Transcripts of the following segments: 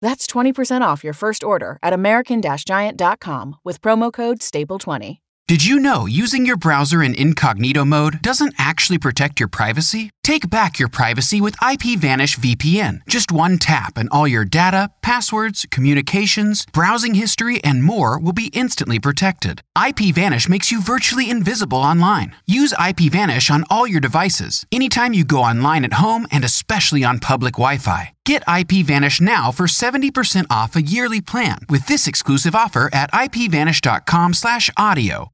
That's 20% off your first order at American Giant.com with promo code STAPLE20. Did you know using your browser in incognito mode doesn't actually protect your privacy? Take back your privacy with IPVanish VPN. Just one tap and all your data, passwords, communications, browsing history, and more will be instantly protected. IPVanish makes you virtually invisible online. Use IPVanish on all your devices, anytime you go online at home and especially on public Wi-Fi. Get IPVanish now for 70% off a yearly plan with this exclusive offer at ipvanish.com/audio.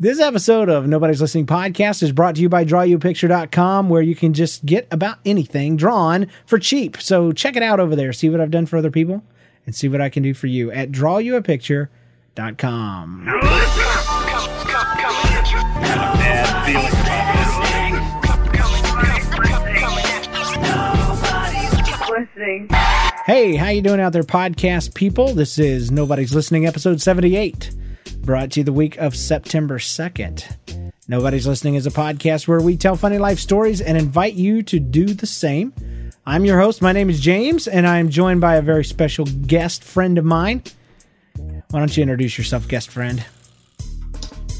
This episode of Nobody's Listening podcast is brought to you by drawyouapicture.com, where you can just get about anything drawn for cheap. So check it out over there. See what I've done for other people and see what I can do for you at drawyouapicture.com. listening. Hey, how you doing out there, podcast people? This is Nobody's Listening, episode 78, brought to you the week of September 2nd. Nobody's Listening is a podcast where we tell funny life stories and invite you to do the same. I'm your host. My name is James, and I'm joined by a very special guest friend of mine. Why don't you introduce yourself, guest friend?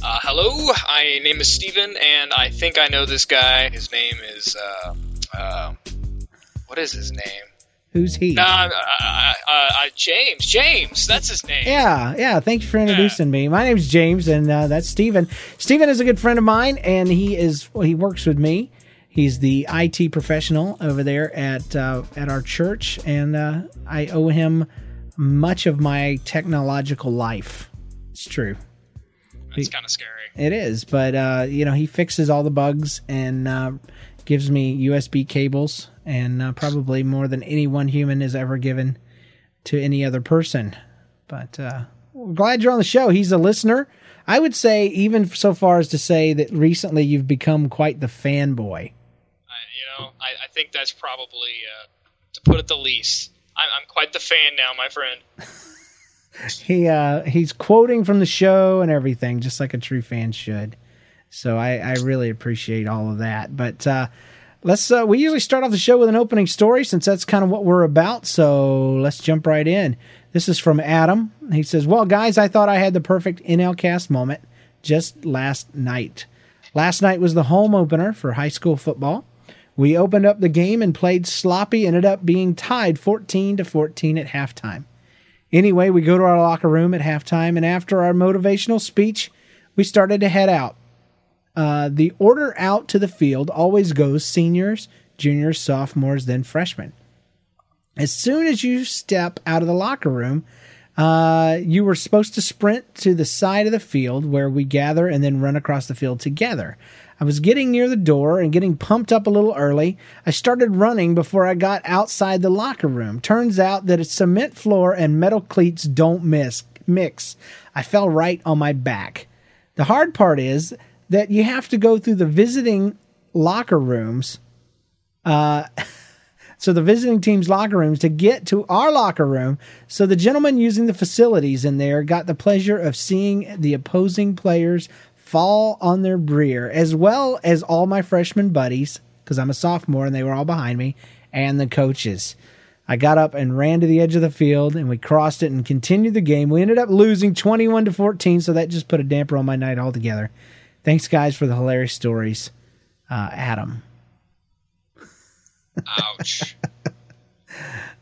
Uh, hello, my name is Steven, and I think I know this guy. His name is, uh, uh, what is his name? Who's he? Nah, uh, uh, uh, uh, James. James, that's his name. Yeah, yeah. Thank you for introducing me. My name's James, and uh, that's Steven. Steven is a good friend of mine, and he is well, he works with me. He's the IT professional over there at uh, at our church, and uh, I owe him much of my technological life. It's true. That's kind of scary. It is, but uh, you know he fixes all the bugs and uh, gives me USB cables, and uh, probably more than any one human has ever given to any other person. But uh, we're glad you're on the show. He's a listener. I would say even so far as to say that recently you've become quite the fanboy. I, you know, I, I think that's probably, uh, to put it the least. I'm, I'm quite the fan now, my friend. He uh, he's quoting from the show and everything, just like a true fan should. So I, I really appreciate all of that. But uh, let's uh, we usually start off the show with an opening story since that's kind of what we're about. So let's jump right in. This is from Adam. He says, "Well, guys, I thought I had the perfect NLcast moment just last night. Last night was the home opener for high school football. We opened up the game and played sloppy. Ended up being tied 14 to 14 at halftime. Anyway, we go to our locker room at halftime, and after our motivational speech, we started to head out. Uh, the order out to the field always goes seniors, juniors, sophomores, then freshmen. As soon as you step out of the locker room, uh, you were supposed to sprint to the side of the field where we gather and then run across the field together. I was getting near the door and getting pumped up a little early. I started running before I got outside the locker room. Turns out that a cement floor and metal cleats don't miss, mix. I fell right on my back. The hard part is that you have to go through the visiting locker rooms. Uh, so the visiting team's locker rooms to get to our locker room. So the gentleman using the facilities in there got the pleasure of seeing the opposing players fall on their rear, as well as all my freshman buddies, because I'm a sophomore and they were all behind me, and the coaches. I got up and ran to the edge of the field and we crossed it and continued the game. We ended up losing 21 to 14, so that just put a damper on my night altogether. Thanks, guys, for the hilarious stories. Uh, Adam. Ouch.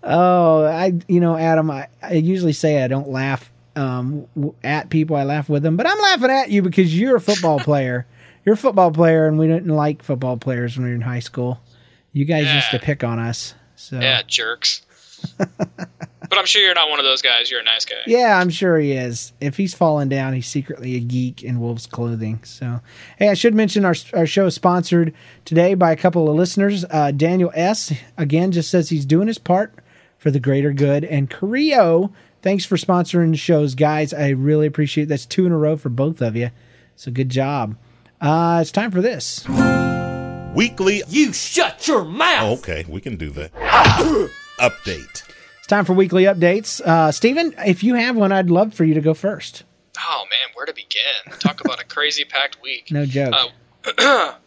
Oh, I, you know, Adam, I, I usually say I don't laugh um, w- at people. I laugh with them, but I'm laughing at you because you're a football player. You're a football player, and we didn't like football players when we were in high school. You guys Yeah. used to pick on us. So Yeah, jerks. but I'm sure you're not one of those guys. You're a nice guy. Yeah, I'm sure he is. If he's fallen down, he's secretly a geek in wolf's clothing. So, hey, I should mention our our show is sponsored today by a couple of listeners. Uh, Daniel S. again just says he's doing his part for the greater good, and Carrillo, thanks for sponsoring the shows, guys. I really appreciate. That's two in a row for both of you. So good job. Uh, it's time for this. Weekly. You shut your mouth! Okay, we can do that. Update. Time for weekly updates. Uh, Steven, if you have one, I'd love for you to go first. Oh man, where to begin? Talk about a crazy packed week. No joke. Uh,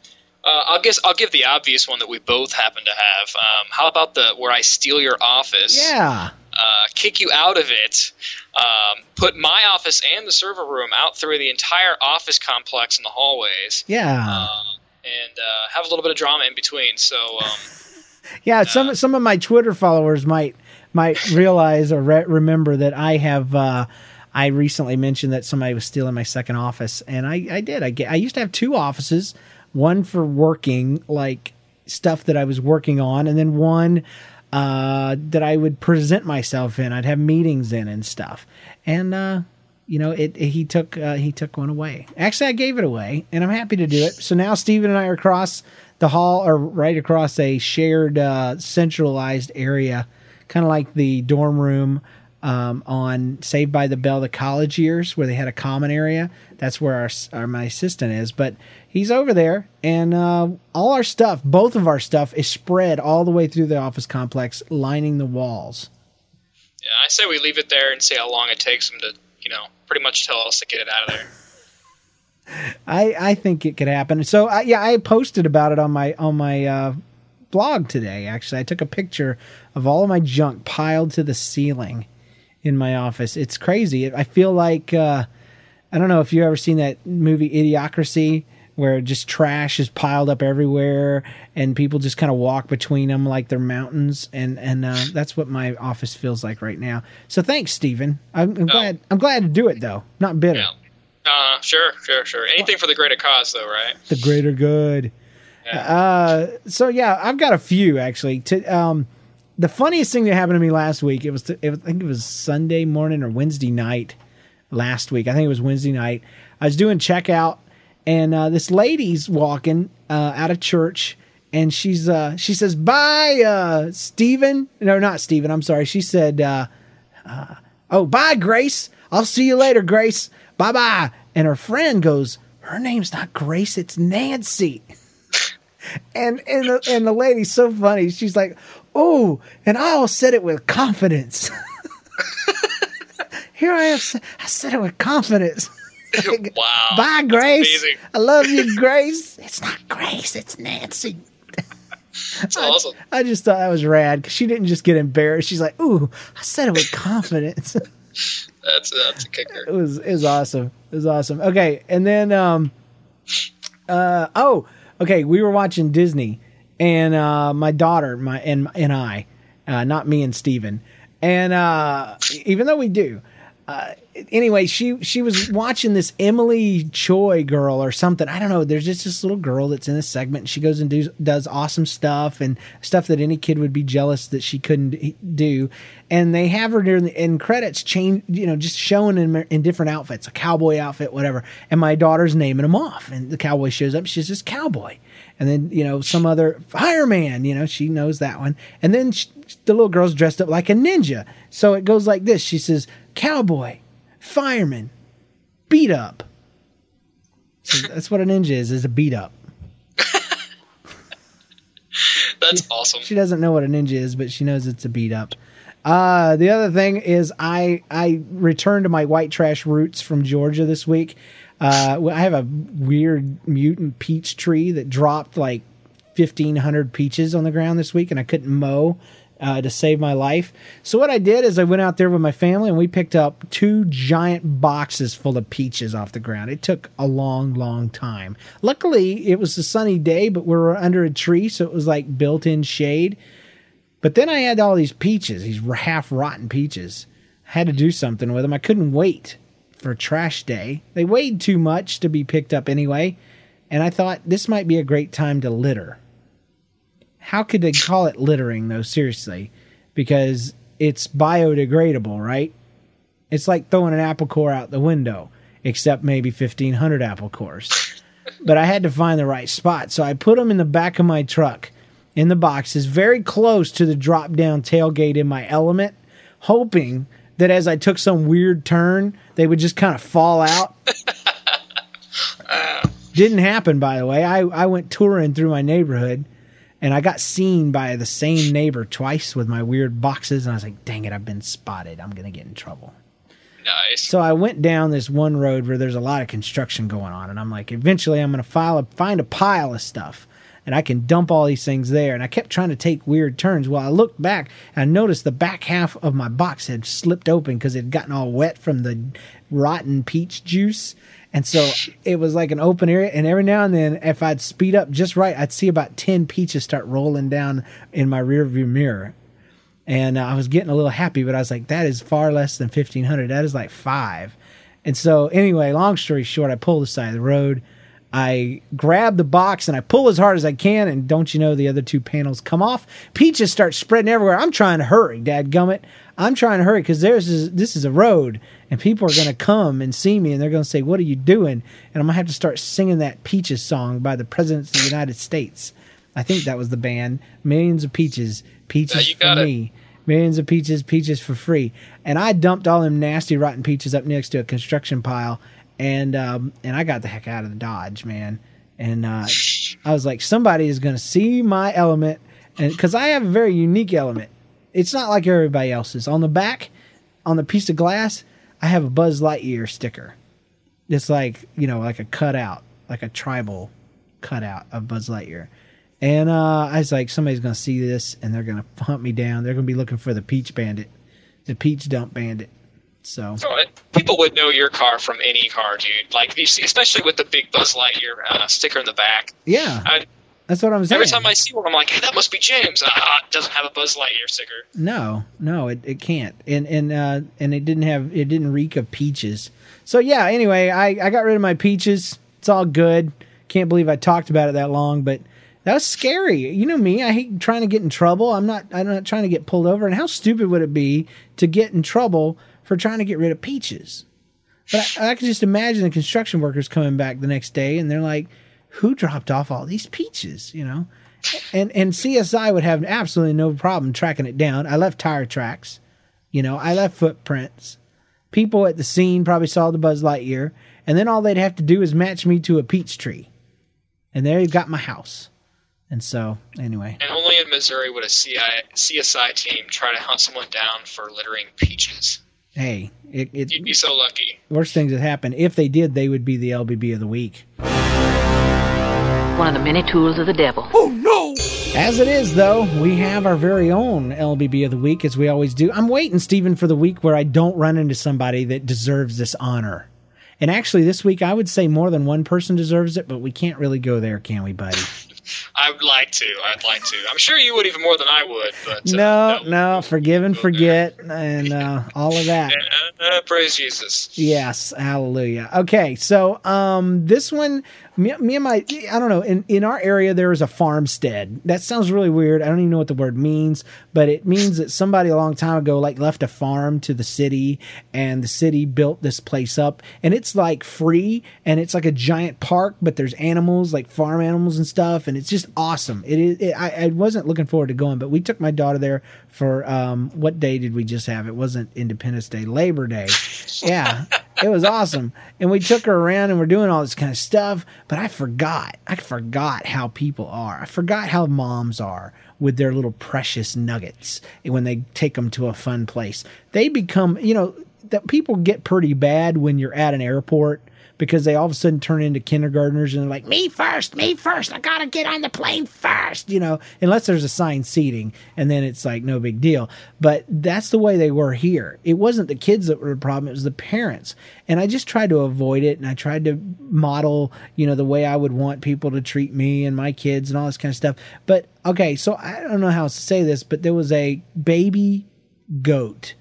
Uh, I'll guess I'll give the obvious one that we both happen to have. Um, how about the where I steal your office? yeah. uh, kick you out of it, um, put my office and the server room out through the entire office complex in the hallways, Yeah. um, and uh, have a little bit of drama in between. So, um, Yeah, some some of my Twitter followers might might realize or re- remember that I have. Uh, I recently mentioned that somebody was stealing my second office, and I, I did. I get, I used to have two offices, one for working like stuff that I was working on, and then one uh, that I would present myself in. I'd have meetings in and stuff, and uh, you know, it, it- he took uh, he took one away. Actually, I gave it away, and I'm happy to do it. So now Steven and I are across the hall, or right across a shared uh, centralized area, kind of like the dorm room um, on Saved by the Bell, the college years, where they had a common area. That's where our, our my assistant is, but he's over there, and uh, all our stuff, both of our stuff, is spread all the way through the office complex, lining the walls. yeah, I say we leave it there and see how long it takes them to, you know, pretty much tell us to get it out of there. I I think it could happen. So I, yeah, I posted about it on my on my uh, blog today. Actually, I took a picture of all of my junk piled to the ceiling in my office. It's crazy. I feel like uh, I don't know if you've ever seen that movie Idiocracy. Where just trash is piled up everywhere, and people just kind of walk between them like they're mountains, and and uh, that's what my office feels like right now. So thanks, Stephen. I'm, I'm glad. I'm glad to do it though. Not bitter. Yeah. Uh, sure, sure, sure. Anything for the greater cause, though, right? the greater good. Uh, so yeah, I've got a few actually. To um, the funniest thing that happened to me last week, it was, it was I think it was Sunday morning or Wednesday night last week. I think it was Wednesday night. I was doing checkout, and uh, this lady's walking uh, out of church, and she's uh, she says, "Bye, uh, Stephen." No, not Stephen. I'm sorry. She said, uh, uh, "Oh, bye, Grace. I'll see you later, Grace. Bye, bye." And her friend goes, "Her name's not Grace. It's Nancy." and and the, and the lady's so funny. She's like, "Oh," and I all said it with confidence. Here I am. I said it with confidence. wow. Bye, Grace. I love you, Grace. it's not Grace. It's Nancy. That's awesome. I just thought that was rad because she didn't just get embarrassed. She's like, "Ooh, I said it with confidence." That's that's a kicker. it was it was awesome. It was awesome. Okay, and then um, uh oh, okay, we were watching Disney, and uh, my daughter, my and and I, uh, not me and Steven. and uh, even though we do. Uh, anyway, she she was watching this Emily Choi girl or something. I don't know. There's just this little girl that's in this segment. She goes and do, does awesome stuff and stuff that any kid would be jealous that she couldn't do. And they have her during the in credits, change you know, just showing in in different outfits, a cowboy outfit, whatever. And my daughter's naming them off, and the cowboy shows up. She's this cowboy, and then you know some other fireman. You know, she knows that one. And then she, the little girl's dressed up like a ninja. So it goes like this. She says, "Cowboy, fireman, beat up." So that's what a ninja is, is a beat up. That's awesome. She doesn't know what a ninja is, but she knows it's a beat up. Uh, the other thing is I I returned to my white trash roots from Georgia this week. Uh, I have a weird mutant peach tree that dropped like fifteen hundred peaches on the ground this week, and I couldn't mow uh, to save my life. So what I did is I went out there with my family and we picked up two giant boxes full of peaches off the ground. It took a long, long time. Luckily, it was a sunny day, but we were under a tree, so it was like built-in shade. But then I had all these peaches, these half rotten peaches. I had to do something with them. I couldn't wait for trash day. They weighed too much to be picked up anyway, and I thought this might be a great time to litter. How could they call it littering though? Seriously, because it's biodegradable, right? It's like throwing an apple core out the window, except maybe 1500 apple cores. but I had to find the right spot, so I put them in the back of my truck in the boxes, very close to the drop down tailgate in my element, hoping that as I took some weird turn, they would just kind of fall out. Didn't happen, by the way. I, I went touring through my neighborhood and I got seen by the same neighbor twice with my weird boxes, and I was like, dang it, I've been spotted. I'm going to get in trouble. Nice. So I went down this one road where there's a lot of construction going on, and I'm like, eventually I'm going to file a, find a pile of stuff, and I can dump all these things there. And I kept trying to take weird turns. Well, I looked back and I noticed the back half of my box had slipped open because it had gotten all wet from the rotten peach juice. And so it was like an open area. And every now and then, if I'd speed up just right, I'd see about 10 peaches start rolling down in my rearview mirror. And uh, I was getting a little happy, but I was like, that is far less than 1500. That is like five. And so, anyway, long story short, I pulled the side of the road. I grab the box and I pull as hard as I can, and don't you know the other two panels come off? Peaches start spreading everywhere. I'm trying to hurry, Dad Gummit. I'm trying to hurry because there's this, this is a road, and people are going to come and see me, and they're going to say, "What are you doing?" And I'm going to have to start singing that Peaches song by the Presidents of the United States. I think that was the band. Millions of peaches, peaches for it. me. Millions of peaches, peaches for free. And I dumped all them nasty rotten peaches up next to a construction pile, and um, and I got the heck out of the Dodge, man. And uh, I was like, somebody is going to see my element, and because I have a very unique element. It's not like everybody else's. On the back, on the piece of glass, I have a Buzz Lightyear sticker. It's like you know, like a cutout, like a tribal cutout of Buzz Lightyear. And uh, I was like, somebody's going to see this and they're going to hunt me down. They're going to be looking for the Peach Bandit, the Peach Dump Bandit. So So, uh, people would know your car from any car, dude. Like you see, especially with the big Buzz Lightyear uh, sticker in the back. yeah, I, that's what I'm saying. every time I see one, I'm like, hey, that must be James. Ah, it doesn't have a Buzz Lightyear sticker. No, no, it, it can't. And and uh and it didn't have it didn't reek of peaches. So yeah, anyway, I, I got rid of my peaches. It's all good. Can't believe I talked about it that long, but that was scary. You know me, I hate trying to get in trouble. I'm not I'm not trying to get pulled over. And how stupid would it be to get in trouble for trying to get rid of peaches? But I, I can just imagine the construction workers coming back the next day and they're like, Who dropped off all these peaches? You know? and and CSI would have absolutely no problem tracking it down. I left tire tracks, you know, I left footprints. People at the scene probably saw the Buzz Lightyear, and then all they'd have to do is match me to a peach tree, and there you've got my house. And so, anyway, And only in Missouri would a CI, CSI team try to hunt someone down for littering peaches. hey, it, it You'd be so lucky. worst things that happen. If they did, they would be the LBB of the week. One of the many tools of the devil. Oh no! As it is, though, we have our very own LBB of the week, as we always do. I'm waiting, Stephen, for the week where I don't run into somebody that deserves this honor. And actually, this week, I would say more than one person deserves it, but we can't really go there, can we, buddy? I would like to. I'd like to. I'm sure you would even more than I would. But uh, No, we'll- no, forgive and there. forget, and uh, all of that. Uh, uh, praise Jesus. Yes, hallelujah. Okay, so um, this one, me, me and my, I don't know. In in our area, there is a farmstead. That sounds really weird. I don't even know what the word means, but it means that somebody a long time ago like left a farm to the city, and the city built this place up, and it's like free, and it's like a giant park, but there's animals like farm animals and stuff, and it's just awesome. It is. It, I, I wasn't looking forward to going, but we took my daughter there for um, what day did we just have? It wasn't Independence Day, Labor Day. Yeah, it was awesome. And we took her around and we're doing all this kind of stuff. But I forgot. I forgot how people are. I forgot how moms are with their little precious nuggets when they take them to a fun place. They become, you know, that people get pretty bad when you're at an airport because they all of a sudden turn into kindergartners and they're like, me first, me first. I got to get on the plane first, you know, unless there's assigned seating and then it's like no big deal. But that's the way they were here. It wasn't the kids that were the problem, it was the parents. And I just tried to avoid it and I tried to model, you know, the way I would want people to treat me and my kids and all this kind of stuff. But okay, so I don't know how else to say this, but there was a baby goat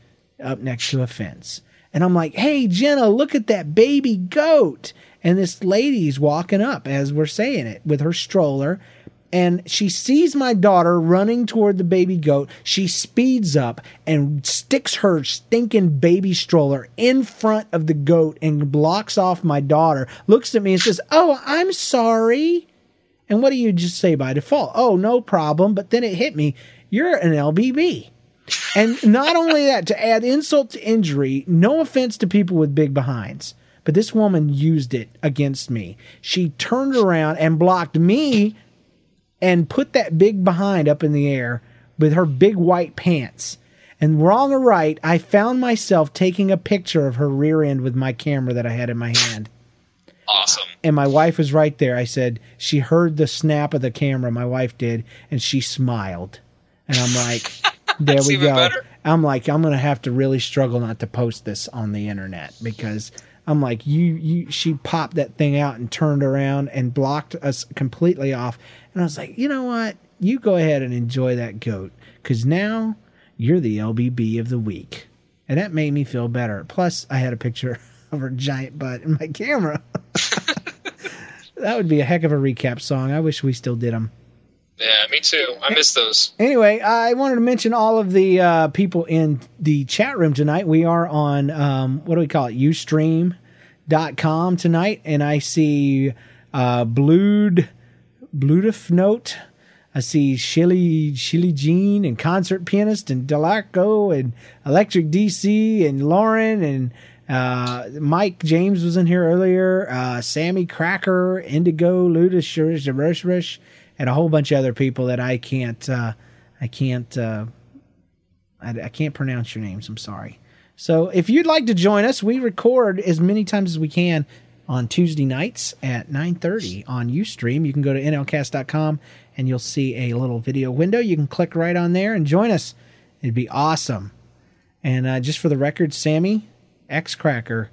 up next to a fence. And I'm like, hey, Jenna, look at that baby goat. And this lady's walking up as we're saying it with her stroller. And she sees my daughter running toward the baby goat. She speeds up and sticks her stinking baby stroller in front of the goat and blocks off my daughter. Looks at me and says, Oh, I'm sorry. And what do you just say by default? Oh, no problem. But then it hit me. You're an LBB. And not only that, to add insult to injury, no offense to people with big behinds, but this woman used it against me. She turned around and blocked me and put that big behind up in the air with her big white pants. And wrong or right, I found myself taking a picture of her rear end with my camera that I had in my hand. Awesome. And my wife was right there. I said, she heard the snap of the camera, my wife did, and she smiled. And I'm like, there That's we go. better. I'm like, I'm gonna have to really struggle not to post this on the internet because I'm like, you, you, she popped that thing out and turned around and blocked us completely off. And I was like, you know what? You go ahead and enjoy that goat because now you're the LBB of the week. And that made me feel better. Plus, I had a picture of her giant butt in my camera. that would be a heck of a recap song. I wish we still did them. Yeah, me too. I miss those. Anyway, I wanted to mention all of the uh, people in the chat room tonight. We are on, um, what do we call it? Ustream.com tonight. And I see uh, Blued, Bluedif Note. I see Shilly, Shilly Jean and concert pianist and Delarco and Electric DC and Lauren and uh, Mike James was in here earlier. Uh, Sammy Cracker, Indigo, Ludus, Rush Rush, and a whole bunch of other people that I can't, uh, I can't, uh, I, I can't pronounce your names. I'm sorry. So if you'd like to join us, we record as many times as we can on Tuesday nights at 9:30 on Ustream. You can go to nlcast.com and you'll see a little video window. You can click right on there and join us. It'd be awesome. And uh, just for the record, Sammy X Cracker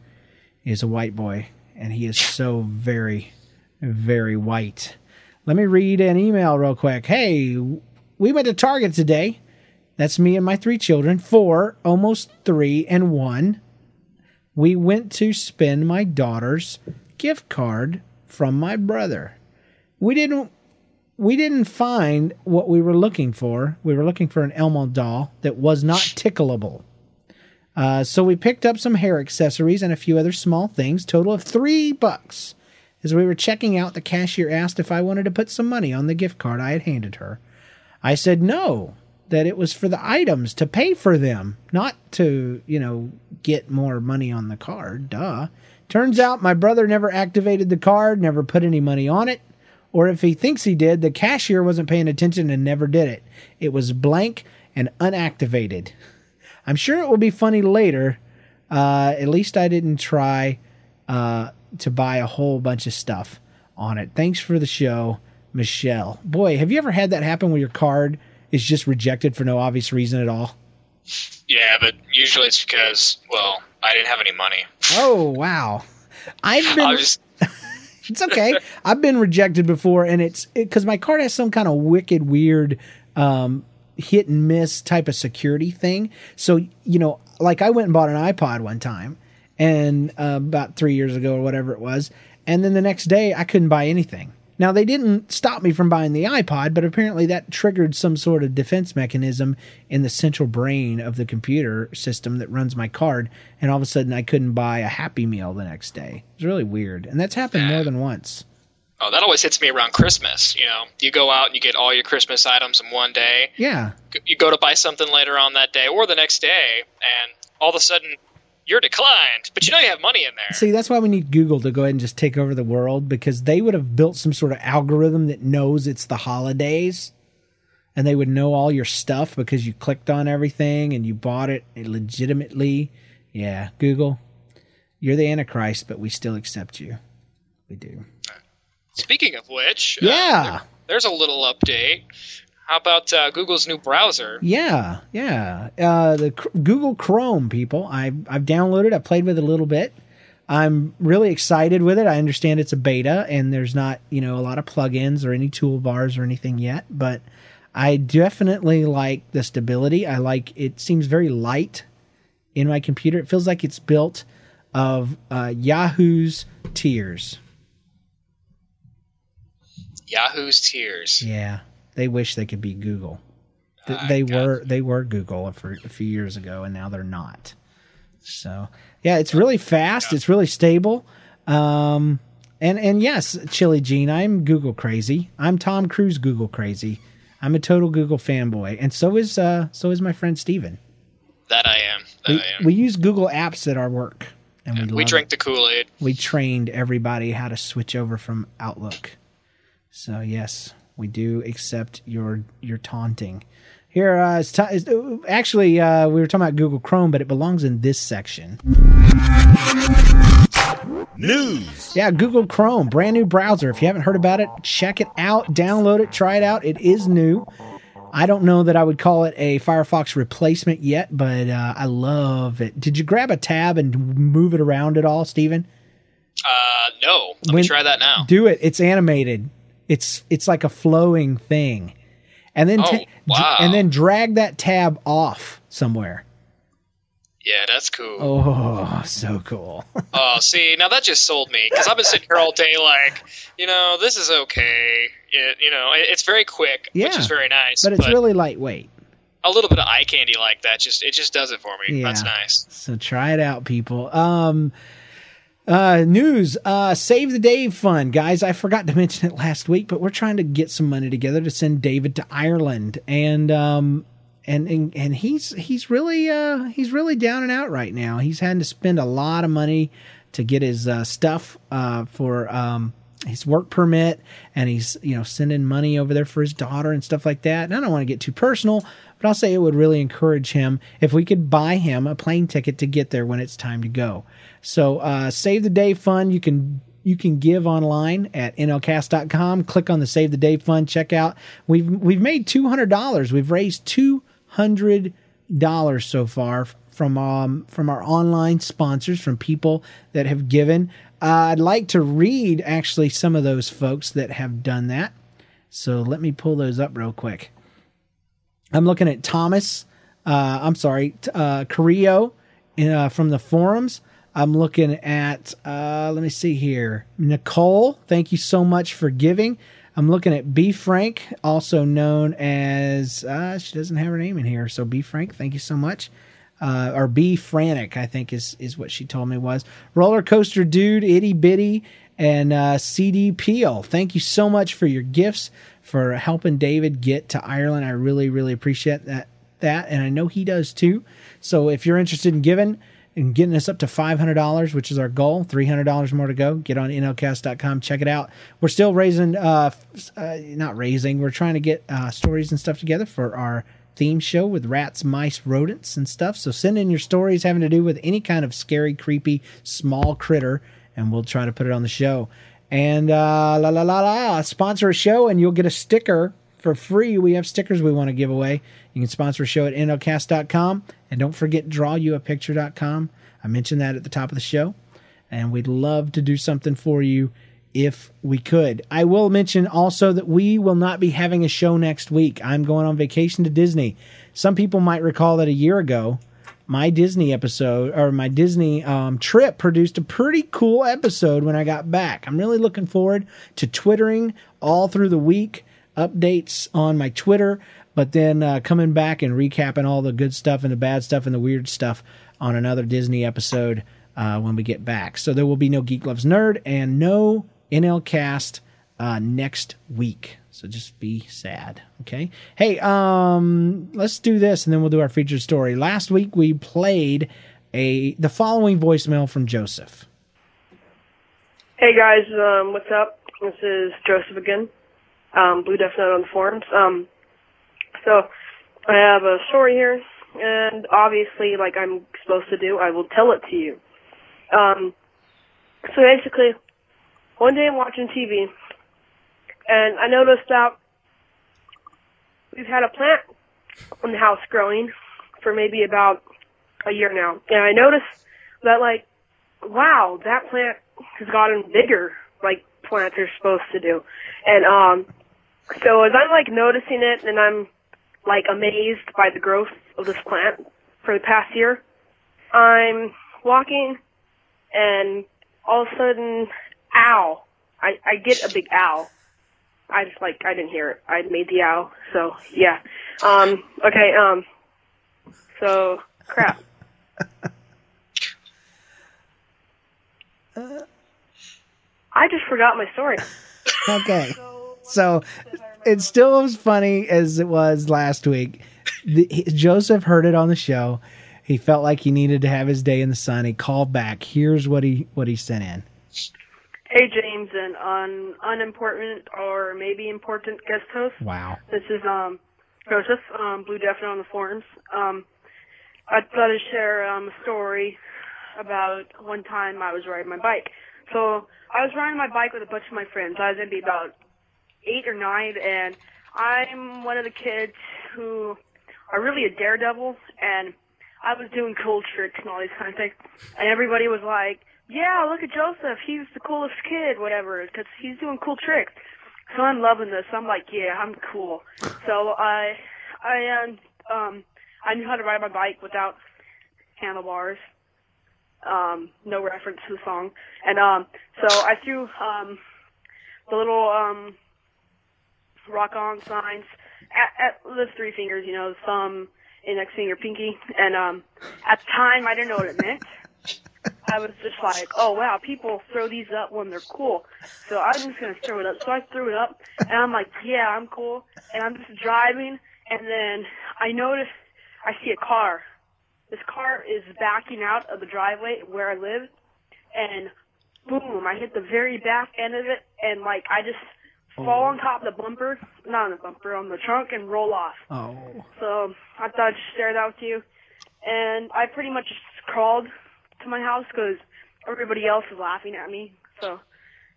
is a white boy, and he is so very, very white. Let me read an email real quick. Hey, we went to Target today. That's me and my three children, four, almost three, and one. We went to spend my daughter's gift card from my brother. We didn't we didn't find what we were looking for. We were looking for an Elmo doll that was not tickleable. Uh, so we picked up some hair accessories and a few other small things, total of three bucks. As we were checking out, the cashier asked if I wanted to put some money on the gift card I had handed her. I said no, that it was for the items to pay for them, not to, you know, get more money on the card. Duh. Turns out my brother never activated the card, never put any money on it, or if he thinks he did, the cashier wasn't paying attention and never did it. It was blank and unactivated. I'm sure it will be funny later. Uh, at least I didn't try uh, to buy a whole bunch of stuff on it. Thanks for the show, Michelle. Boy, have you ever had that happen where your card is just rejected for no obvious reason at all? Yeah, but usually it's because, well, I didn't have any money. Oh, wow. I've been. Just, it's okay. I've been rejected before, and it's because my card has some kind of wicked, weird, um, hit and miss type of security thing. So you know, like I went and bought an iPod one time, and uh, about three years ago or whatever it was, and then the next day I couldn't buy anything. Now they didn't stop me from buying the iPod, but apparently that triggered some sort of defense mechanism in the central brain of the computer system that runs my card, and all of a sudden I couldn't buy a Happy Meal the next day. It was really weird, and that's happened more than once. oh, that always hits me around Christmas. You know, you go out and you get all your Christmas items in one day. Yeah, You go to buy something later on that day or the next day, and all of a sudden you're declined, but you know you have money in there. See, that's why we need Google to go ahead and just take over the world because they would have built some sort of algorithm that knows it's the holidays and they would know all your stuff because you clicked on everything and you bought it legitimately. Yeah, Google, you're the Antichrist, but we still accept you. We do. Speaking of which, uh, Yeah. there- there's a little update. How about uh, Google's new browser? Yeah, yeah. Uh, the C- Google Chrome people, I've I've downloaded. I played with it a little bit. I'm really excited with it. I understand it's a beta and there's not you know a lot of plugins or any toolbars or anything yet, but I definitely like the stability. I like it. Seems very light in my computer. It feels like it's built of uh, Yahoo's tears. Yahoo's tears. Yeah, they wish they could be Google. Th- they were they were Google a, for, a few years ago, and now they're not. So yeah, it's really fast. It's really stable. Um, and and yes, Chili Gene, I'm Google crazy. I'm Tom Cruise Google crazy. I'm a total Google fanboy, and so is uh so is my friend Steven. That I am. That We, I am. we use Google Apps at our work, and we, We love drink it. the Kool Aid. We trained everybody how to switch over from Outlook. So yes, we do accept your your taunting. Here, uh, it's, ti- it's uh, actually uh, we were talking about Google Chrome, but it belongs in this section. News. Yeah, Google Chrome, brand new browser. If you haven't heard about it, check it out, download it, try it out. It is new. I don't know that I would call it a Firefox replacement yet, but uh, I love it. Did you grab a tab and move it around at all, Steven? Uh, no. Let When- me try that now. Do it. It's animated. It's it's like a flowing thing, and then Oh, ta- wow. and then drag that tab off somewhere. Yeah, that's cool. Oh, so cool. Oh, see, now that just sold me because I've been sitting here all day, like, you know, this is okay. It, you know, it, it's very quick, which is very nice. but it's really lightweight. a little bit of eye candy like that. Just it just does it for me. Yeah. That's nice. So try it out, people. Um, uh, news, uh, Save the Dave Fund, guys. I forgot to mention it last week, but we're trying to get some money together to send David to Ireland, and um, and and, and he's he's really uh he's really down and out right now. He's had to spend a lot of money to get his uh, stuff uh for um his work permit. And he's you know sending money over there for his daughter and stuff like that. And i don't want to get too personal but i'll say it would really encourage him if we could buy him a plane ticket to get there when it's time to go so uh, save the Dave fund you can you can give online at nlcast.com click on the save the Dave fund check out we've we've made $200 we've raised $200 so far from um, from our online sponsors, from people that have given. Uh, I'd like to read actually some of those folks that have done that. So let me pull those up real quick. I'm looking at Thomas. Uh, I'm sorry, uh, Carrillo uh, from the forums. I'm looking at. Uh, let me see here, Nicole. Thank you so much for giving. I'm looking at B Frank, also known as. Uh, she doesn't have her name in here, so B Frank. Thank you so much uh, or B Frantic, I think is is what she told me was roller coaster dude, itty bitty, and uh, CD Peel. Thank you so much for your gifts for helping David get to Ireland. I really really appreciate that that, and I know he does too. So if you're interested in giving and getting us up to $500, which is our goal, $300 more to go, get on nlcast.com, check it out. We're still raising, uh, uh not raising, we're trying to get uh, stories and stuff together for our theme show with rats, mice, rodents, and stuff. So send in your stories having to do with any kind of scary, creepy, small critter, and we'll try to put it on the show. And uh, la la la la, sponsor a show, and you'll get a sticker for free. We have stickers we want to give away. You can sponsor a show at nlcast.com, and don't forget drawyouapicture.com. I mentioned that at the top of the show, and we'd love to do something for you if we could. I will mention also that we will not be having a show next week. I'm going on vacation to Disney. Some people might recall that a year ago, my Disney episode or my Disney um, trip produced a pretty cool episode when I got back. I'm really looking forward to twittering all through the week, updates on my Twitter, but then uh, coming back and recapping all the good stuff and the bad stuff and the weird stuff on another Disney episode uh, when we get back. So there will be no Geek Loves Nerd and no NL Cast uh, next week. So just be sad, okay? Hey, um, let's do this, and then we'll do our featured story. Last week we played a the following voicemail from Joseph. Hey guys, um, what's up? This is Joseph again, um, Blue Death Note on the forums. Um, so I have a story here, and obviously, like I'm supposed to do, I will tell it to you. Um, so basically, one day I'm watching TV, and I noticed that we've had a plant in the house growing for maybe about a year now, and I noticed that like, wow, that plant has gotten bigger, like plants are supposed to do, and um, so as I'm like noticing it, and I'm like amazed by the growth of this plant for the past year, I'm walking, and all of a sudden, ow! I I get a big ow. I just like I didn't hear it. I made the ow. So yeah. Um. Okay. Um. So crap. I just forgot my story. Okay. So it's still as funny as it was last week. The, he- Joseph heard it on the show. He felt like he needed to have his day in the sun. He called back. Here's what he what he sent in. Hey James and un unimportant or maybe important guest host. Wow. This is um Joseph, um, Blue Death Note on the forums. Um I thought I'd share um a story about one time I was riding my bike. So I was riding my bike with a bunch of my friends. I was maybe about eight or nine and I'm one of the kids who are really a daredevil and I was doing cool tricks and all these kind of things. And everybody was like, yeah, look at Joseph. He's the coolest kid, whatever, because he's doing cool tricks. So I'm loving this. I'm like, yeah, I'm cool. So I, I, um, um, I knew how to ride my bike without handlebars. Um, no reference to the song. And, um, so I threw, um, the little, um, rock on signs at, at the three fingers, you know, thumb, index finger, pinky. And, um, at the time, I didn't know what it meant. I was just like, oh wow, people throw these up when they're cool. So I'm just gonna throw it up. So I threw it up, and I'm like, yeah, I'm cool. And I'm just driving, and then I notice I see a car. This car is backing out of the driveway where I live, and boom, I hit the very back end of it, and like I just fall on oh. top of the bumper, not on the bumper, on the trunk, and roll off. Oh. So I thought I'd just share that with you. And I pretty much just crawled to my house because everybody else was laughing at me. So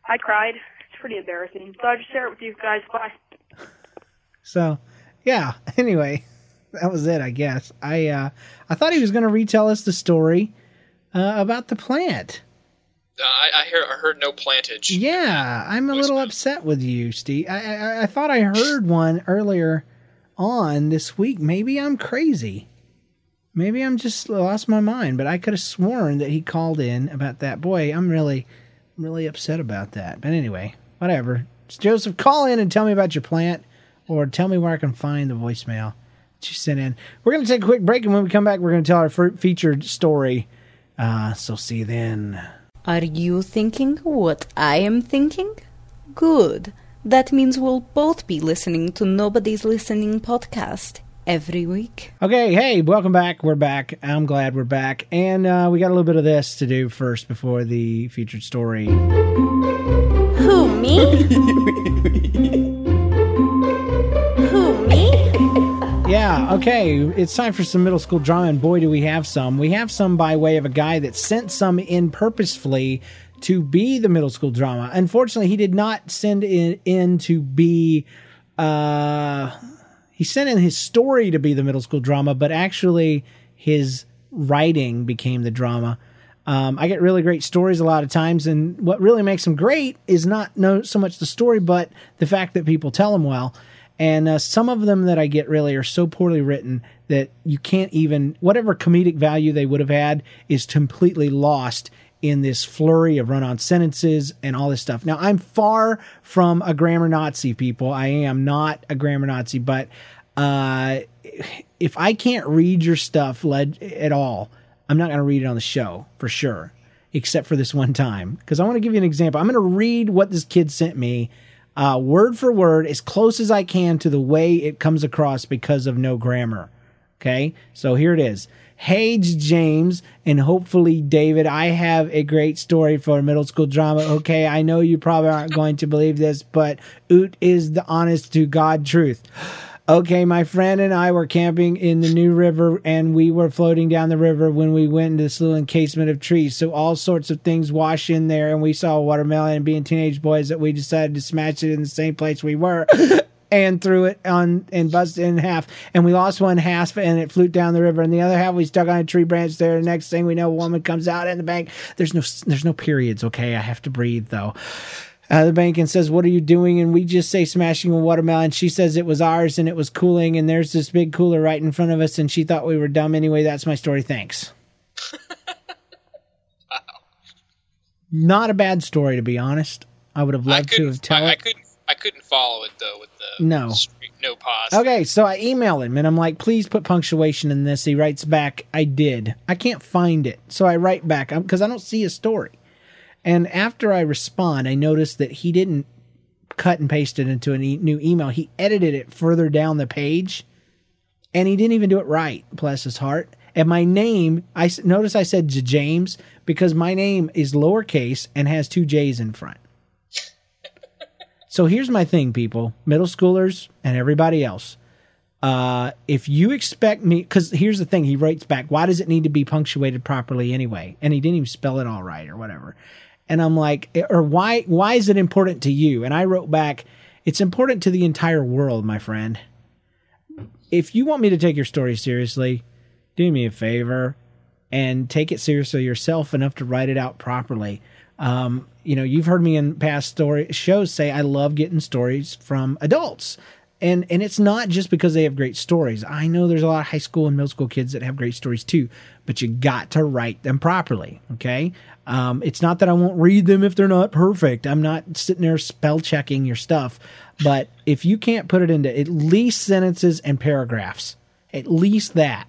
I cried. It's pretty embarrassing. So I just share it with you guys. Bye. So, yeah. Anyway, that was it, I guess. I uh I thought he was going to retell us the story uh, about the plant. Uh, I, I hear I heard no plantage. Yeah, I'm a little upset with you, Steve. I, I I thought I heard one earlier on this week. Maybe I'm crazy. Maybe I'm just lost my mind, but I could have sworn that he called in about that. Boy, I'm really, really upset about that. But anyway, whatever. Joseph, call in and tell me about your plant, or tell me where I can find the voicemail that you sent in. We're going to take a quick break, and when we come back, we're going to tell our fir- featured story. Uh, so see you then. Are you thinking what I am thinking? Good. That means we'll both be listening to Nobody's Listening podcast every week. Okay, hey, welcome back. We're back. I'm glad we're back. And uh, we got a little bit of this to do first before the featured story. Who, me? Yeah, okay. It's time for some middle school drama, and boy, do we have some. We have some by way of a guy that sent some in purposefully to be the middle school drama. Unfortunately, he did not send it in to be. Uh, he sent in his story to be the middle school drama, but actually his writing became the drama. Um, I get really great stories a lot of times, and what really makes them great is not no so much the story, but the fact that people tell them well. And uh, some of them that I get really are so poorly written that you can't even whatever comedic value they would have had is completely lost in this flurry of run-on sentences and all this stuff. Now, I'm far from a grammar Nazi, people. I am not a grammar Nazi, but uh, if I can't read your stuff led at all, I'm not going to read it on the show for sure, except for this one time. Because I want to give you an example. I'm going to read what this kid sent me, uh, word for word, as close as I can to the way it comes across because of no grammar. Okay, so here it is. Hey, James, and hopefully David, I have a great story for middle school drama. Okay, I know you probably aren't going to believe this, but oot is the honest to God truth. Okay, my friend and I were camping in the New River and we were floating down the river when we went into this little encasement of trees. So all sorts of things wash in there and we saw a watermelon and being teenage boys that we decided to smash it in the same place we were. and threw it on and busted it in half. And we lost one half and it flew down the river. And the other half we stuck on a tree branch there. The next thing we know, a woman comes out in the bank. There's no there's no periods. Okay, I have to breathe though. Out of the bank and says, "What are you doing?" And we just say, "Smashing a watermelon." She says it was ours and it was cooling. And there's this big cooler right in front of us. And she thought we were dumb anyway. That's my story. Thanks. Not a bad story, to be honest. I would have loved to have told I, I couldn't. I couldn't follow it though with the No. streak, no pause. Okay, so I email him and I'm like, please put punctuation in this. He writes back, I did. I can't find it. So I write back because I don't see a story. And after I respond, I notice that he didn't cut and paste it into a e- new email. He edited it further down the page and he didn't even do it right, bless his heart. And my name, I notice I said James because my name is lowercase and has two J's in front. So here's my thing, people, middle schoolers and everybody else. Uh, if you expect me, because here's the thing, he writes back, why does it need to be punctuated properly anyway? And he didn't even spell it all right or whatever. And I'm like, or why, why is it important to you? And I wrote back, it's important to the entire world, my friend. If you want me to take your story seriously, do me a favor and take it seriously yourself enough to write it out properly. Um, you know, you've heard me in past story shows say I love getting stories from adults. And and it's not just because they have great stories. I know there's a lot of high school and middle school kids that have great stories too, but you got to write them properly. Okay. Um, it's not that I won't read them if they're not perfect. I'm not sitting there spell checking your stuff. But if you can't put it into at least sentences and paragraphs, at least that,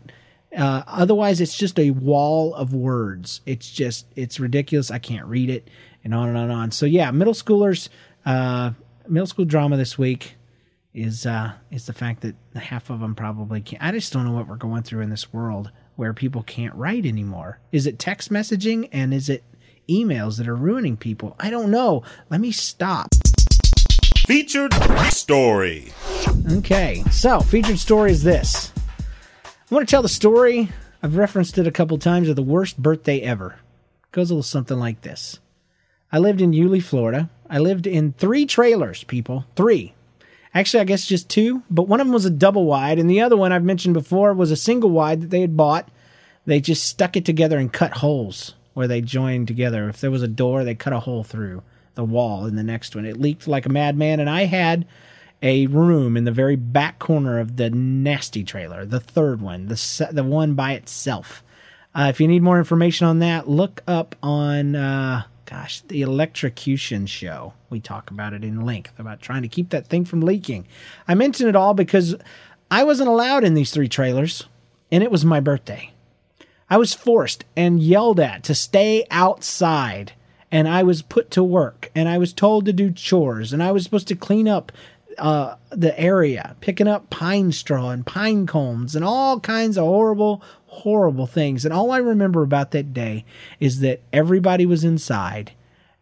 uh, otherwise, it's just a wall of words. It's just, it's ridiculous. I can't read it, and on and on and on. So yeah, middle schoolers, uh, middle school drama this week is uh, is the fact that half of them probably can't. I just don't know what we're going through in this world where people can't write anymore. Is it text messaging and is it emails that are ruining people? I don't know. Let me stop. Featured story. Okay, so featured story is this. I want to tell the story. I've referenced it a couple times of the worst birthday ever. It goes a little something like this. I lived in Yulee, Florida. I lived in three trailers, people. Three. Actually, I guess just two, but one of them was a double wide, and the other one I've mentioned before was a single wide that they had bought. They just stuck it together and cut holes where they joined together. If there was a door, they cut a hole through the wall in the next one. It leaked like a madman, and I had a room in the very back corner of the nasty trailer, the third one, the the one by itself. Uh, if you need more information on that, look up on uh, gosh the electrocution show. We talk about it in length about trying to keep that thing from leaking. I mention it all because I wasn't allowed in these three trailers, and it was my birthday. I was forced and yelled at to stay outside, and I was put to work, and I was told to do chores, and I was supposed to clean up uh, the area, picking up pine straw and pine cones and all kinds of horrible, horrible things. And all I remember about that day is that everybody was inside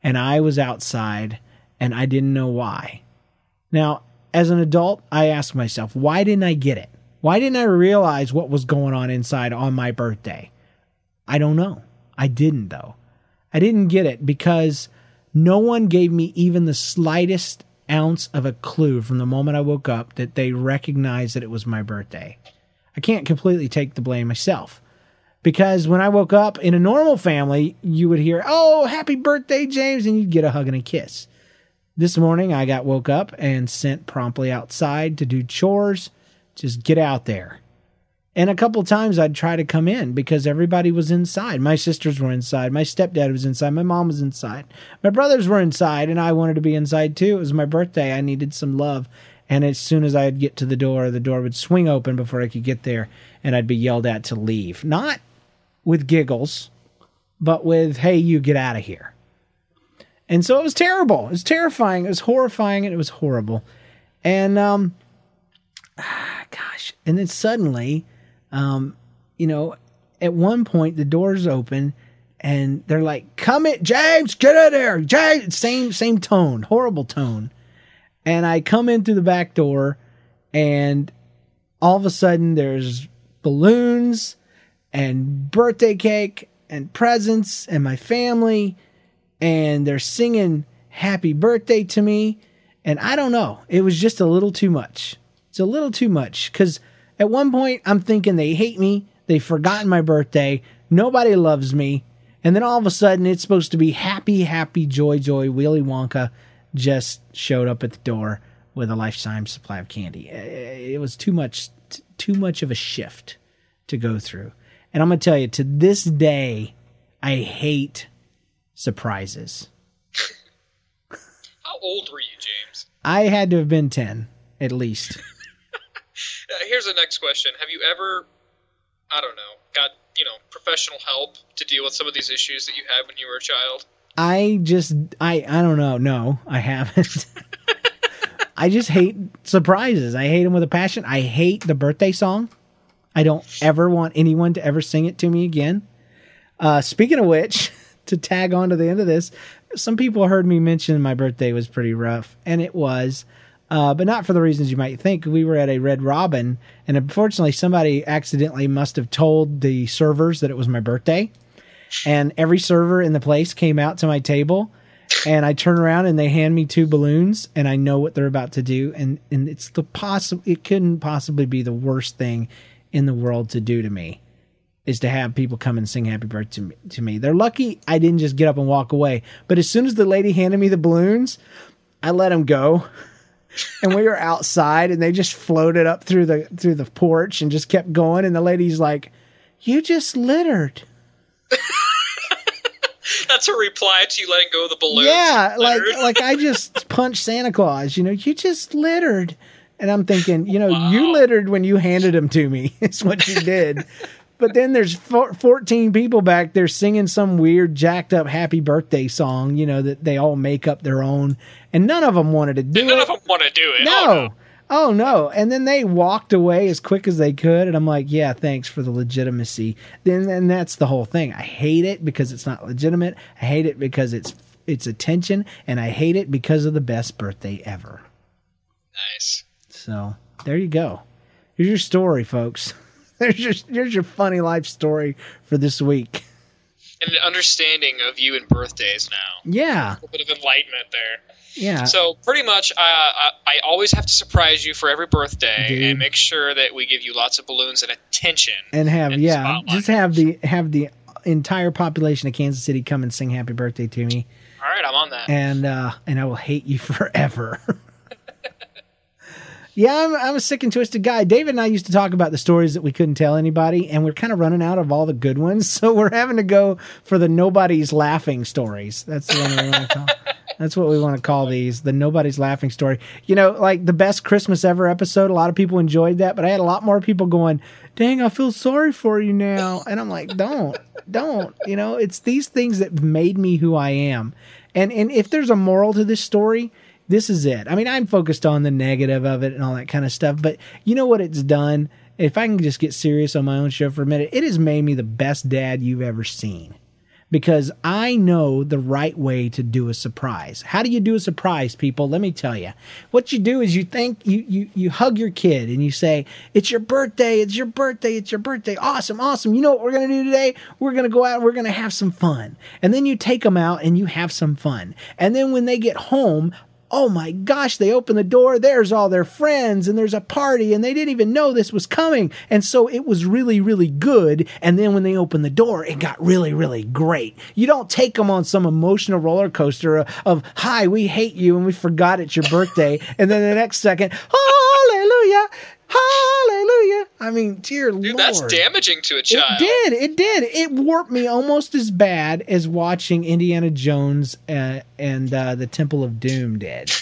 and I was outside and I didn't know why. Now, as an adult, I ask myself, why didn't I get it? Why didn't I realize what was going on inside on my birthday? I don't know. I didn't, though. I didn't get it because no one gave me even the slightest ounce of a clue from the moment I woke up that they recognized that it was my birthday. I can't completely take the blame myself because when I woke up in a normal family, you would hear, Oh, happy birthday, James, and you'd get a hug and a kiss. This morning, I got woke up and sent promptly outside to do chores. Just get out there. And a couple times I'd try to come in because everybody was inside. My sisters were inside. My stepdad was inside. My mom was inside. My brothers were inside, and I wanted to be inside too. It was my birthday. I needed some love. And as soon as I'd get to the door, the door would swing open before I could get there, and I'd be yelled at to leave. Not with giggles, but with, hey, you get out of here. And so it was terrible. It was terrifying. It was horrifying, and it was horrible. And, um, gosh. And then suddenly, um, you know, at one point the doors open and they're like, "Come in, James, get out of there, James." Same same tone, horrible tone. And I come in through the back door, and all of a sudden there's balloons and birthday cake and presents and my family, and they're singing "Happy Birthday" to me. And I don't know, it was just a little too much. It's a little too much because at one point I'm thinking they hate me, they've forgotten my birthday, nobody loves me, and then all of a sudden it's supposed to be happy, happy, joy, joy. Willy Wonka just showed up at the door with a lifetime supply of candy. It was too much, too much of a shift to go through. And I'm going to tell you, to this day, I hate surprises. How old were you, James? I had to have been 10, at least. Uh, here's the next question: Have you ever, I don't know, got you know professional help to deal with some of these issues that you had when you were a child? I just, I, I don't know. No, I haven't. I just hate surprises. I hate them with a passion. I hate the birthday song. I don't ever want anyone to ever sing it to me again. Uh, speaking of which, to tag on to the end of this, some people heard me mention my birthday was pretty rough, and it was. Uh, but not for the reasons you might think. We were at a Red Robin, and unfortunately, somebody accidentally must have told the servers that it was my birthday. And every server in the place came out to my table, and I turn around and they hand me two balloons, and I know what they're about to do, and and it's the possible. It couldn't possibly be the worst thing in the world to do to me is to have people come and sing happy birthday to me, to me. They're lucky I didn't just get up and walk away. But as soon as the lady handed me the balloons, I let them go. and we were outside and they just floated up through the through the porch and just kept going and the lady's like, "You just littered." That's a reply to you letting go of the balloon. Yeah, like like I just punched Santa Claus. You know, you just littered, and I'm thinking, you know, you littered when you handed them to me. Is what you did. but then there's four, 14 people back there singing some weird jacked up happy birthday song. You know that they all make up their own, and none of them wanted to do none it. of them want to do it. no. Oh, no. Oh no. And then they walked away as quick as they could and I'm like, yeah, thanks for the legitimacy. Then and that's the whole thing. I hate it because it's not legitimate. I hate it because it's it's attention and I hate it because of the best birthday ever. Nice. So, there you go. Here's your story, folks. There's your here's your funny life story for this week. And an understanding of you and birthdays now. Yeah. A little bit of enlightenment there. Yeah. So pretty much, uh, I, I always have to surprise you for every birthday Dude. and make sure that we give you lots of balloons and attention. and have and yeah, spotlight. just have the have the entire population of Kansas City come and sing happy birthday to me. All right, I'm on that. and uh, and I will hate you forever. yeah, I'm I'm a sick and twisted guy. David and I used to talk about the stories that we couldn't tell anybody, and we're kind of running out of all the good ones, so we're having to go for the nobody's laughing stories. That's the one we want to call. That's what we want to call these the nobody's laughing story. You know, like the best Christmas ever episode. A lot of people enjoyed that, but I had a lot more people going, "Dang, I feel sorry for you now," and I'm like, "Don't, don't." You know, it's these things that made me who I am. And and if there's a moral to this story, this is it. I mean, I'm focused on the negative of it and all that kind of stuff, but you know what it's done? If I can just get serious on my own show for a minute, it has made me the best dad you've ever seen. Because I know the right way to do a surprise. How do you do a surprise, people? Let me tell you. What you do is you think you you you hug your kid and you say, "It's your birthday. It's your birthday. It's your birthday. Awesome, awesome. You know what we're going to do today? We're going to go out, and we're going to have some fun." And then you take them out and you have some fun. And then when they get home, oh my gosh, they open the door, there's all their friends, and there's a party, and they didn't even know this was coming. And so it was really, really good. And then when they opened the door, it got really, really great. You don't take them on some emotional roller coaster of, of hi, we hate you, and we forgot it's your birthday. and then the next second, hallelujah, hallelujah. I mean, dear Dude, Lord. that's damaging to a child. It did. It did. It warped me almost as bad as watching Indiana Jones uh, and uh, the Temple of Doom did.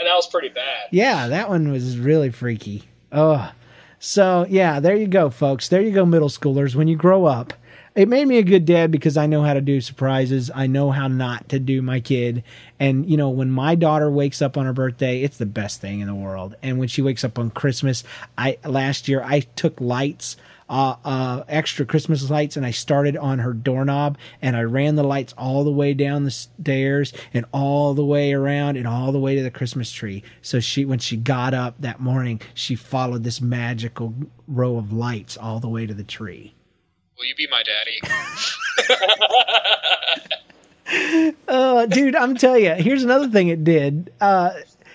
And that was pretty bad. Yeah, that one was really freaky. Oh, so yeah, there you go, folks. There you go, middle schoolers. When you grow up, it made me a good dad because I know how to do surprises. I know how not to do my kid. And you know, when my daughter wakes up on her birthday, it's the best thing in the world. And when she wakes up on Christmas, I last year I took lights uh, uh, extra Christmas lights and I started on her doorknob and I ran the lights all the way down the stairs and all the way around and all the way to the Christmas tree. So she, when she got up that morning, she followed this magical row of lights all the way to the tree. Will you be my daddy? Uh, dude, I'm telling you, here's another thing it did. Uh,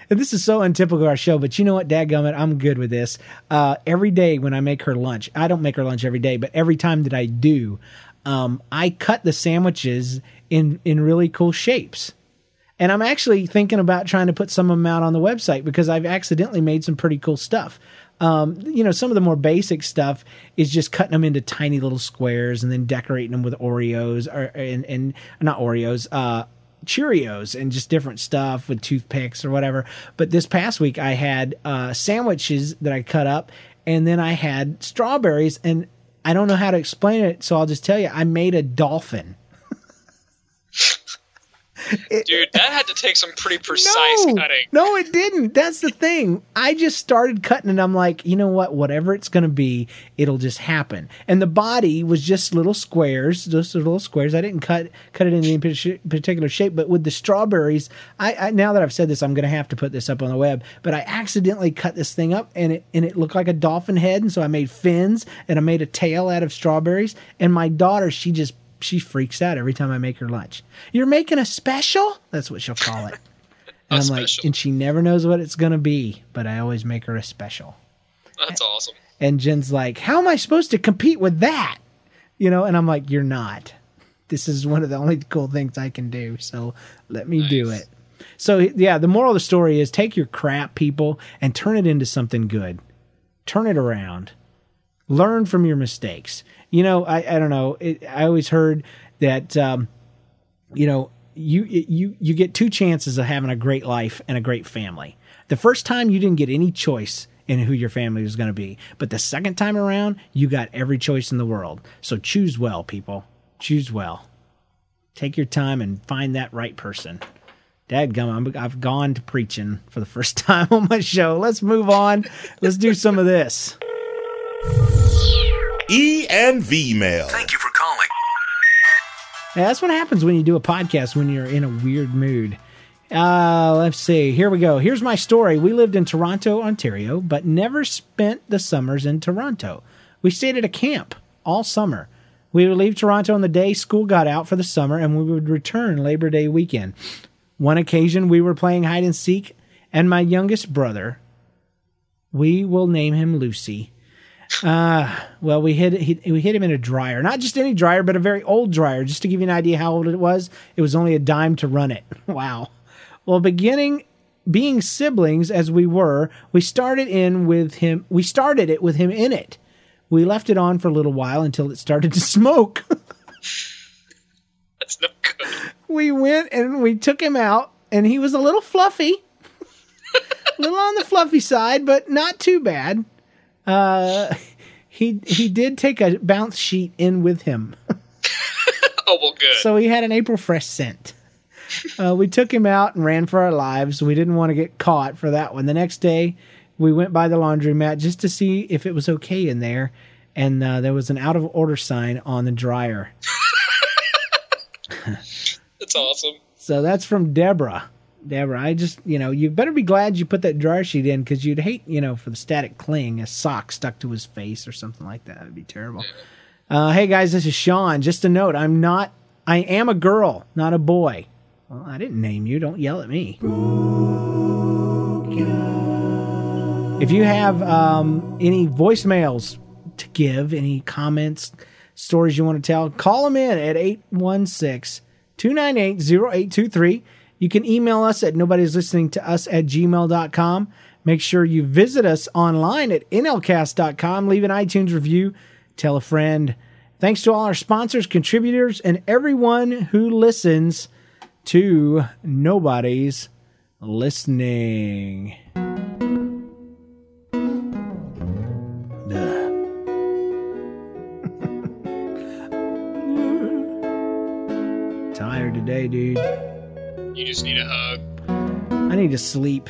and this is so untypical of our show, but you know what, Dadgummit, I'm good with this. Uh, every day when I make her lunch, I don't make her lunch every day, but every time that I do, um, I cut the sandwiches in in really cool shapes. And I'm actually thinking about trying to put some of them out on the website because I've accidentally made some pretty cool stuff. Um, you know, some of the more basic stuff is just cutting them into tiny little squares and then decorating them with Oreos or and, and not Oreos, uh, Cheerios and just different stuff with toothpicks or whatever. But this past week I had uh, sandwiches that I cut up, and then I had strawberries, and I don't know how to explain it, so I'll just tell you I made a dolphin. Dude, that had to take some pretty precise no, cutting. No, it didn't. That's the thing. I just started cutting and I'm like, you know what? Whatever it's going to be, it'll just happen. And the body was just little squares, just little squares. I didn't cut cut it in any particular shape, but with the strawberries, I, I now that I've said this, I'm going to have to put this up on the web. But I accidentally cut this thing up and it and it looked like a dolphin head, and so I made fins and I made a tail out of strawberries. And my daughter, she just she freaks out every time I make her lunch. You're making a special? That's what she'll call it. And I'm special. like, and she never knows what it's gonna be, but I always make her a special. That's awesome. And Jen's like, How am I supposed to compete with that? You know, and I'm like, You're not. This is one of the only cool things I can do, so let me nice. do it. So yeah, the moral of the story is take your crap, people, and turn it into something good. Turn it around. Learn from your mistakes you know, I, I don't know. It, I always heard that, um, you know, you, you, you get two chances of having a great life and a great family. The first time you didn't get any choice in who your family was going to be, but the second time around, you got every choice in the world. So choose well, people. Choose well. Take your time and find that right person. Dadgum, I've gone to preaching for the first time on my show. Let's move on. Let's do some of this. E and V mail. Thank you for calling. Yeah, that's what happens when you do a podcast when you're in a weird mood. Uh, let's see. Here we go. Here's my story. We lived in Toronto, Ontario, but never spent the summers in Toronto. We stayed at a camp all summer. We would leave Toronto on the day school got out for the summer, and we would return Labor Day weekend. One occasion, we were playing hide and seek, and my youngest brother, we will name him Lucy, uh, well, we hit he, we hit him in a dryer, not just any dryer, but a very old dryer. Just to give you an idea how old it was, it was only a dime to run it. Wow. Well, beginning being siblings as we were, we started in with him. We started it with him in it. We left it on for a little while until it started to smoke. That's no good. We went and we took him out, and he was a little fluffy, a little on the fluffy side, but not too bad. Uh, he he did take a bounce sheet in with him. oh well, good. So he had an April Fresh scent. Uh, we took him out and ran for our lives. We didn't want to get caught for that one. The next day, we went by the laundromat just to see if it was okay in there, and uh, there was an out of order sign on the dryer. that's awesome. So that's from Deborah. Deborah, I just, you know, you better be glad you put that dryer sheet in because you'd hate, you know, for the static cling, a sock stuck to his face or something like that. It'd be terrible. Uh, hey guys, this is Sean. Just a note, I'm not, I am a girl, not a boy. Well, I didn't name you. Don't yell at me. If you have um, any voicemails to give, any comments, stories you want to tell, call them in at 816 298 0823. You can email us at nobody's listening to us at gmail.com. Make sure you visit us online at nlcast.com. Leave an iTunes review. Tell a friend. Thanks to all our sponsors, contributors, and everyone who listens to Nobody's Listening. Tired today, dude. You just need a hug. I need to sleep.